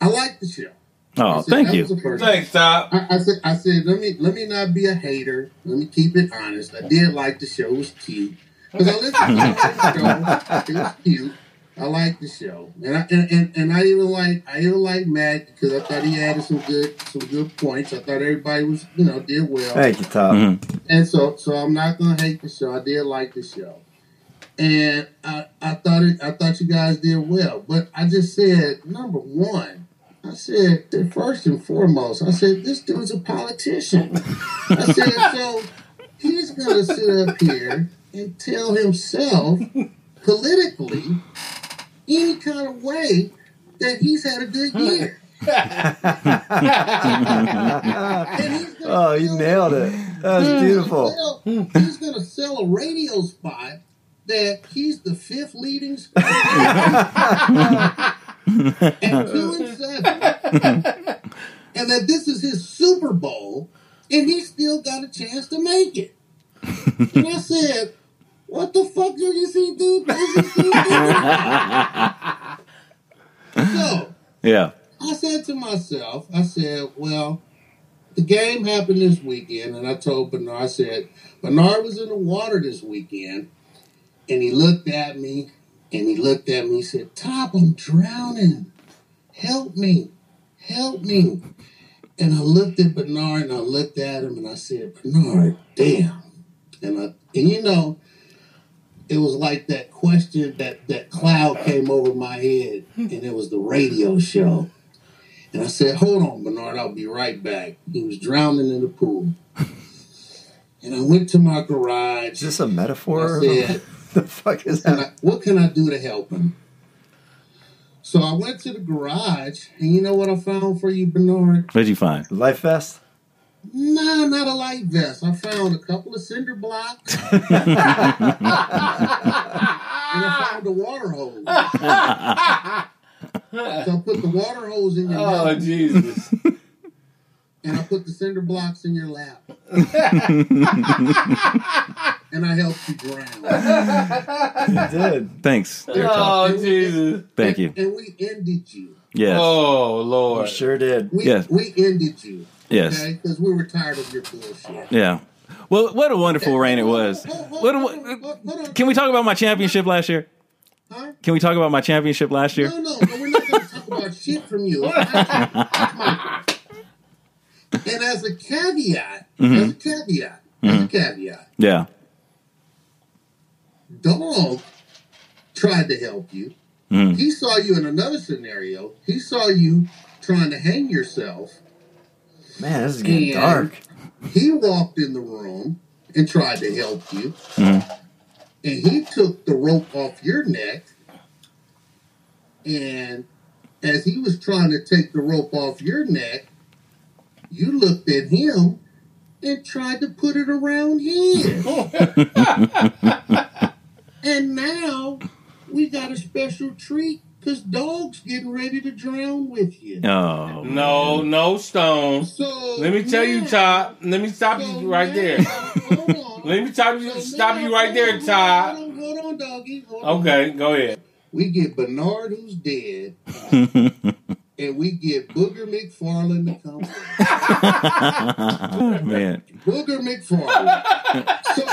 I like the show. Oh, I Oh, said, thank you. was the first Thanks, Top. I, I said, I said, let me let me not be a hater. Let me keep it honest. I did like the show; it was cute. Because I listened to the show, it was cute. I like the show, and I and, and, and I even like I even like Matt because I thought he added some good some good points. I thought everybody was you know did well, Thank you, Top. Mhm. and so so I'm not gonna hate the show. I did like the show, and I I thought it I thought you guys did well. But I just said number one. I said, first and foremost, I said, this dude's a politician. I said, so he's going to sit up here and tell himself politically any kind of way that he's had a good year. And he's gonna Oh, you sell- nailed it. That was hmm. beautiful. sell- hmm. he's going to sell a radio spot that he's the fifth leading scorer at two and seven, and that this is his Super Bowl, and he still got a chance to make it. And I said, "What the fuck do you see, dude? Is he still doing?" so Yeah. I said to myself, I said, well, the game happened this weekend, and I told Bernard, I said, Bernard was in the water this weekend, and he looked at me, and he looked at me, he said, Top, I'm drowning. Help me. Help me. And I looked at Bernard, and I looked at him, and I said, Bernard, damn. And I, and you know, it was like that question that that cloud came over my head, hmm. and it was the radio oh, show. And I said, "Hold on, Bernard, I'll be right back." He was drowning in the pool, and I went to my garage. Is this a metaphor? I said, the fuck is that? I- "What can I do to help him?" So I went to the garage, and you know what I found for you, Bernard? What'd you find? Life vest? Nah, not a light vest. I found a couple of cinder blocks, and I found a water hose. So I put the water hose in your Oh, mouth, Jesus. and I put the cinder blocks in your lap. and I helped you drown. You did. Thanks. Dear Tom. Oh, Jesus. Thank you. And we ended you. Yes. Oh, You Lord. sure did. We, Yes. we ended you. Yes. Okay? Because we were tired of your bullshit. Yeah. Well, what a wonderful reign it was. Hold- hold- What a, hold on, hold- hold on. can we talk about my championship last year? Huh? Can we talk about my championship last year? No, no, no, we're not going to talk about shit from you. It's not you. It's mine. And as a caveat, Mm-hmm. as a caveat, as a caveat, Yeah. Dog tried to help you. Mhm. He saw you in another scenario. He saw you trying to hang yourself. Man, this is getting Yeah. dark. He walked in the room and tried to help you. Mhm. And he took the rope off your neck. And as he was trying to take the rope off your neck, you looked at him and tried to put it around his. and now we got a special treat because dog's getting ready to drown with you. Oh. No, no stone. So Let me tell you, now- Todd. Let me stop so you right now- there. Hold on. Let me stop you, So stop now- you right there, hold Todd. Hold on, hold on, doggy. Hold on. Okay, go ahead. We get Bernard, who's dead, and we get Booger McFarland to come. Man. Booger McFarland. so,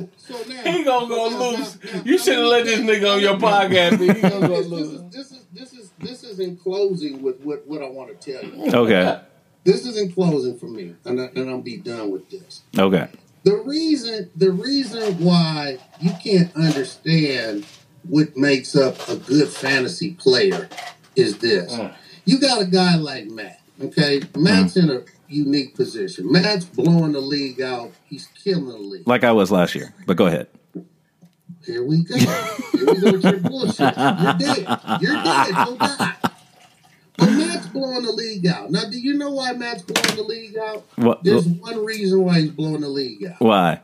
so, so now He gonna go now- loose. now- now- You should have let this nigga on your podcast. But he gonna go This, this loose. is this is this is this is in closing with what, what I want to tell you. Okay. This is in closing for me, and, I, and I'll be done with this. Okay. The reason the reason why you can't understand what makes up a good fantasy player is this. Mm. You got a guy like Matt, okay? Matt's in a unique position. Matt's blowing the league out. He's killing the league. Like I was last year. But go ahead. Here we go. Here we go with your bullshit. You're dead. You're dead. Die. But Matt's blowing the league out. Now, do you know why Matt's blowing the league out? What? There's one reason why he's blowing the league out. Why?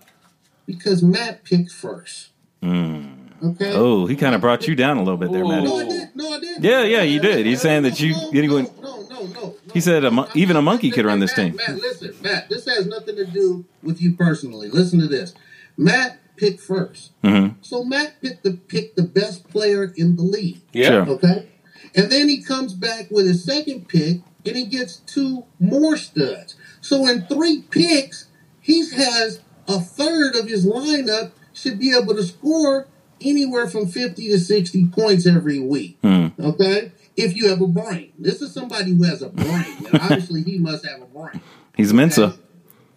Because Matt picked first. Hmm. Okay. Oh, he kind of brought you down a little bit there, Ooh. Matty. No, I did. No, I did. Yeah, yeah, you did. He's saying that you- No, anyone- No, no, no, no. He said a mon- even a monkey could run this Matt, team. Matt, listen, Matt. This has nothing to do with you personally. Listen to this. Matt picked 1st Mhm. So Matt picked the picked the best player in the league. Yeah. Sure. Okay. And then he comes back with his second pick and he gets two more studs. So in three picks, he has a third of his lineup should be able to score anywhere from 50 to 60 points every week. Hmm. Okay? If you have a brain. This is somebody who has a brain. And obviously he must have a brain. He's Mensa.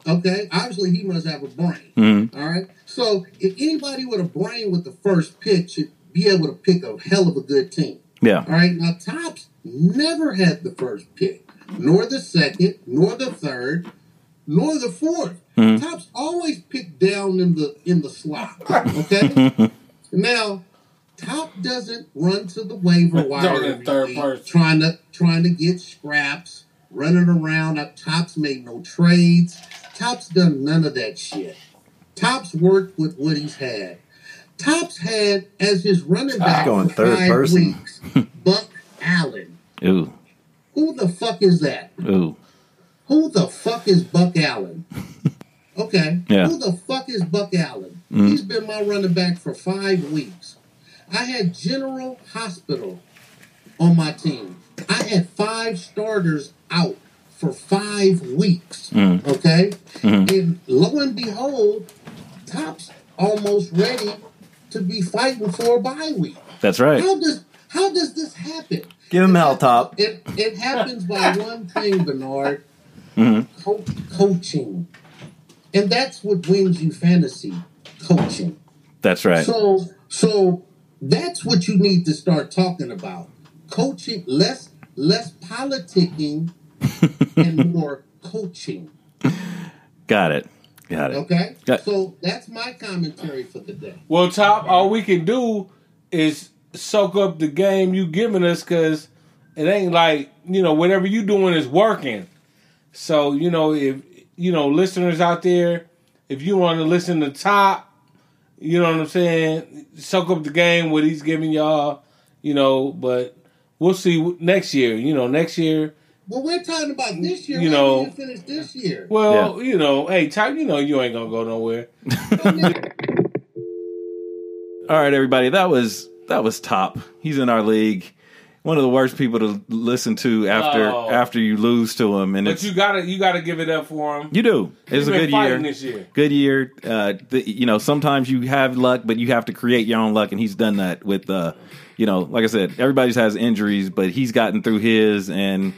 Okay, obviously he must have a brain. Hmm. All right. So if anybody with a brain with the first pick should be able to pick a hell of a good team. Yeah. All right. Now Tops never had the first pick, nor the second, nor the third, nor the 4th hmm. Tops always picked down in the in the slot. Okay. now Top doesn't run to the waiver wire every third week trying to trying to get scraps, running around. Up Tops made no trades. Tops done none of that shit. Tops worked with what he's had. Tops had as his running back going third five person. weeks, Buck Allen. Ooh. Who the fuck is that? Ooh. Who the fuck is Buck Allen? Okay. Yeah. Who the fuck is Buck Allen? Mm-hmm. He's been my running back for five weeks. I had General Hospital on my team. I had five starters out for five weeks. Mm-hmm. Okay. Mm-hmm. And lo and behold, Top's almost ready to be fighting for a bye week. That's right. How does how does this happen? Give him hell, Top. It it happens by one thing, Bernard. Mm-hmm. Co- coaching, and that's what wins you fantasy. Coaching. That's right. So so that's what you need to start talking about. Coaching less less politicking and more coaching. Got it. Got it. Okay. Got- So that's my commentary for the day. Well, top, all we can do is soak up the game you giving us because it ain't like you know whatever you doing is working. So you know if you know listeners out there, if you want to listen to top, you know what I'm saying, soak up the game what he's giving y'all. You know, but we'll see next year. You know, next year. Well, we're talking about this year. You Why know- didn't finish this year. Well, you know, hey, top, you know you ain't gonna go nowhere. All right, everybody. That was that was top. He's in our league. One of the worst people to listen to after Oh. after you lose to him, and But you gotta you gotta give it up for him. you do. It's a good year. this year. Good year. Uh, the, you know, sometimes you have luck, but you have to create your own luck, and he's done that with. Uh, you know, like I said, everybody's has injuries, but he's gotten through his, and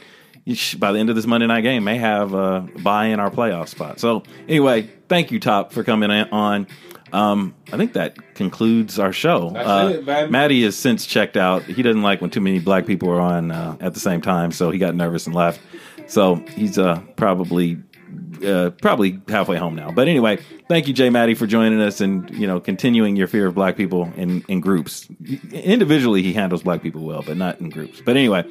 by the end of this Monday night game, may have uh, buy in our playoff spot. So anyway, thank you, Top, for coming on. Um, I think that concludes our show. Uh, it. Matty has since checked out. He doesn't like when too many black people are on uh, at the same time, so he got nervous and left. So he's uh, probably uh, probably halfway home now. But anyway, thank you, Jay Matty, for joining us and you know continuing your fear of black people in in groups. Individually, he handles black people well, but not in groups. But anyway,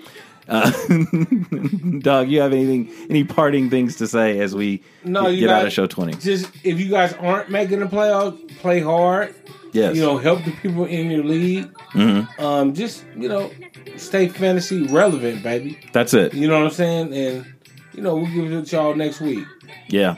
uh, Doug, you have anything any parting things to say as we No, get you out got of show twenty? Just if you guys aren't making the playoffs, play hard. Yes. You know, help the people in your league. Mm-hmm. Um, just you know, stay fantasy relevant, baby. That's it. You know what I'm saying? And you know, we'll give it to y'all next week. Yeah.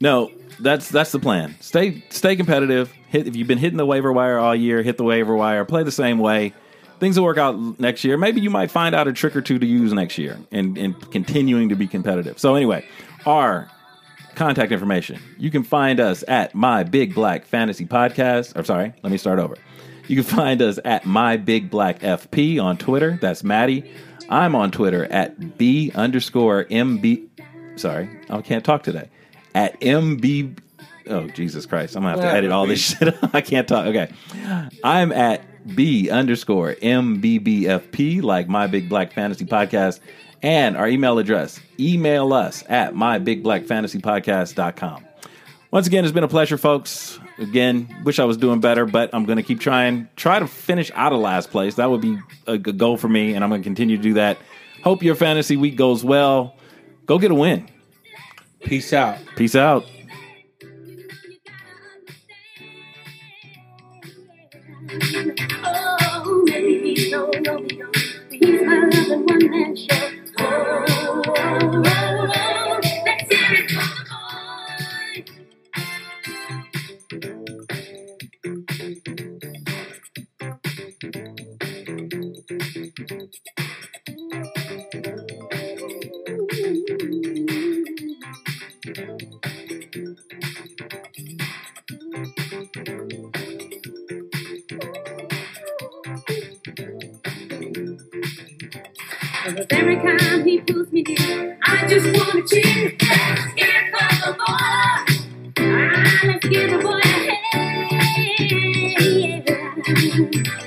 No, that's that's the plan. Stay stay competitive. Hit if you've been hitting the waiver wire all year, hit the waiver wire, play the same way. Things will work out next year. Maybe you might find out a trick or two to use next year and, and continuing to be competitive. So anyway, our contact information. You can find us at My Big Black Fantasy Podcast. Or sorry, let me start over. You can find us at My Big Black FP on Twitter. That's Maddie. I'm on Twitter at B underscore MB. Sorry, I can't talk today. At MB. Oh, Jesus Christ. I'm going to have to edit all this shit. I can't talk. Okay. I'm at B underscore MBBFP, like My Big Black Fantasy Podcast. And our email address, email us at mybigBlackFantasyPodcast.com. Once again, it's been a pleasure, folks. Again, wish I was doing better, but I'm going to keep trying. Try to finish out of last place. That would be a good goal for me, and I'm going to continue to do that. Hope your fantasy week goes well. Go get a win. Peace out. Peace out. Romeo. He's my love and one man show. you're the boy I. Yeah.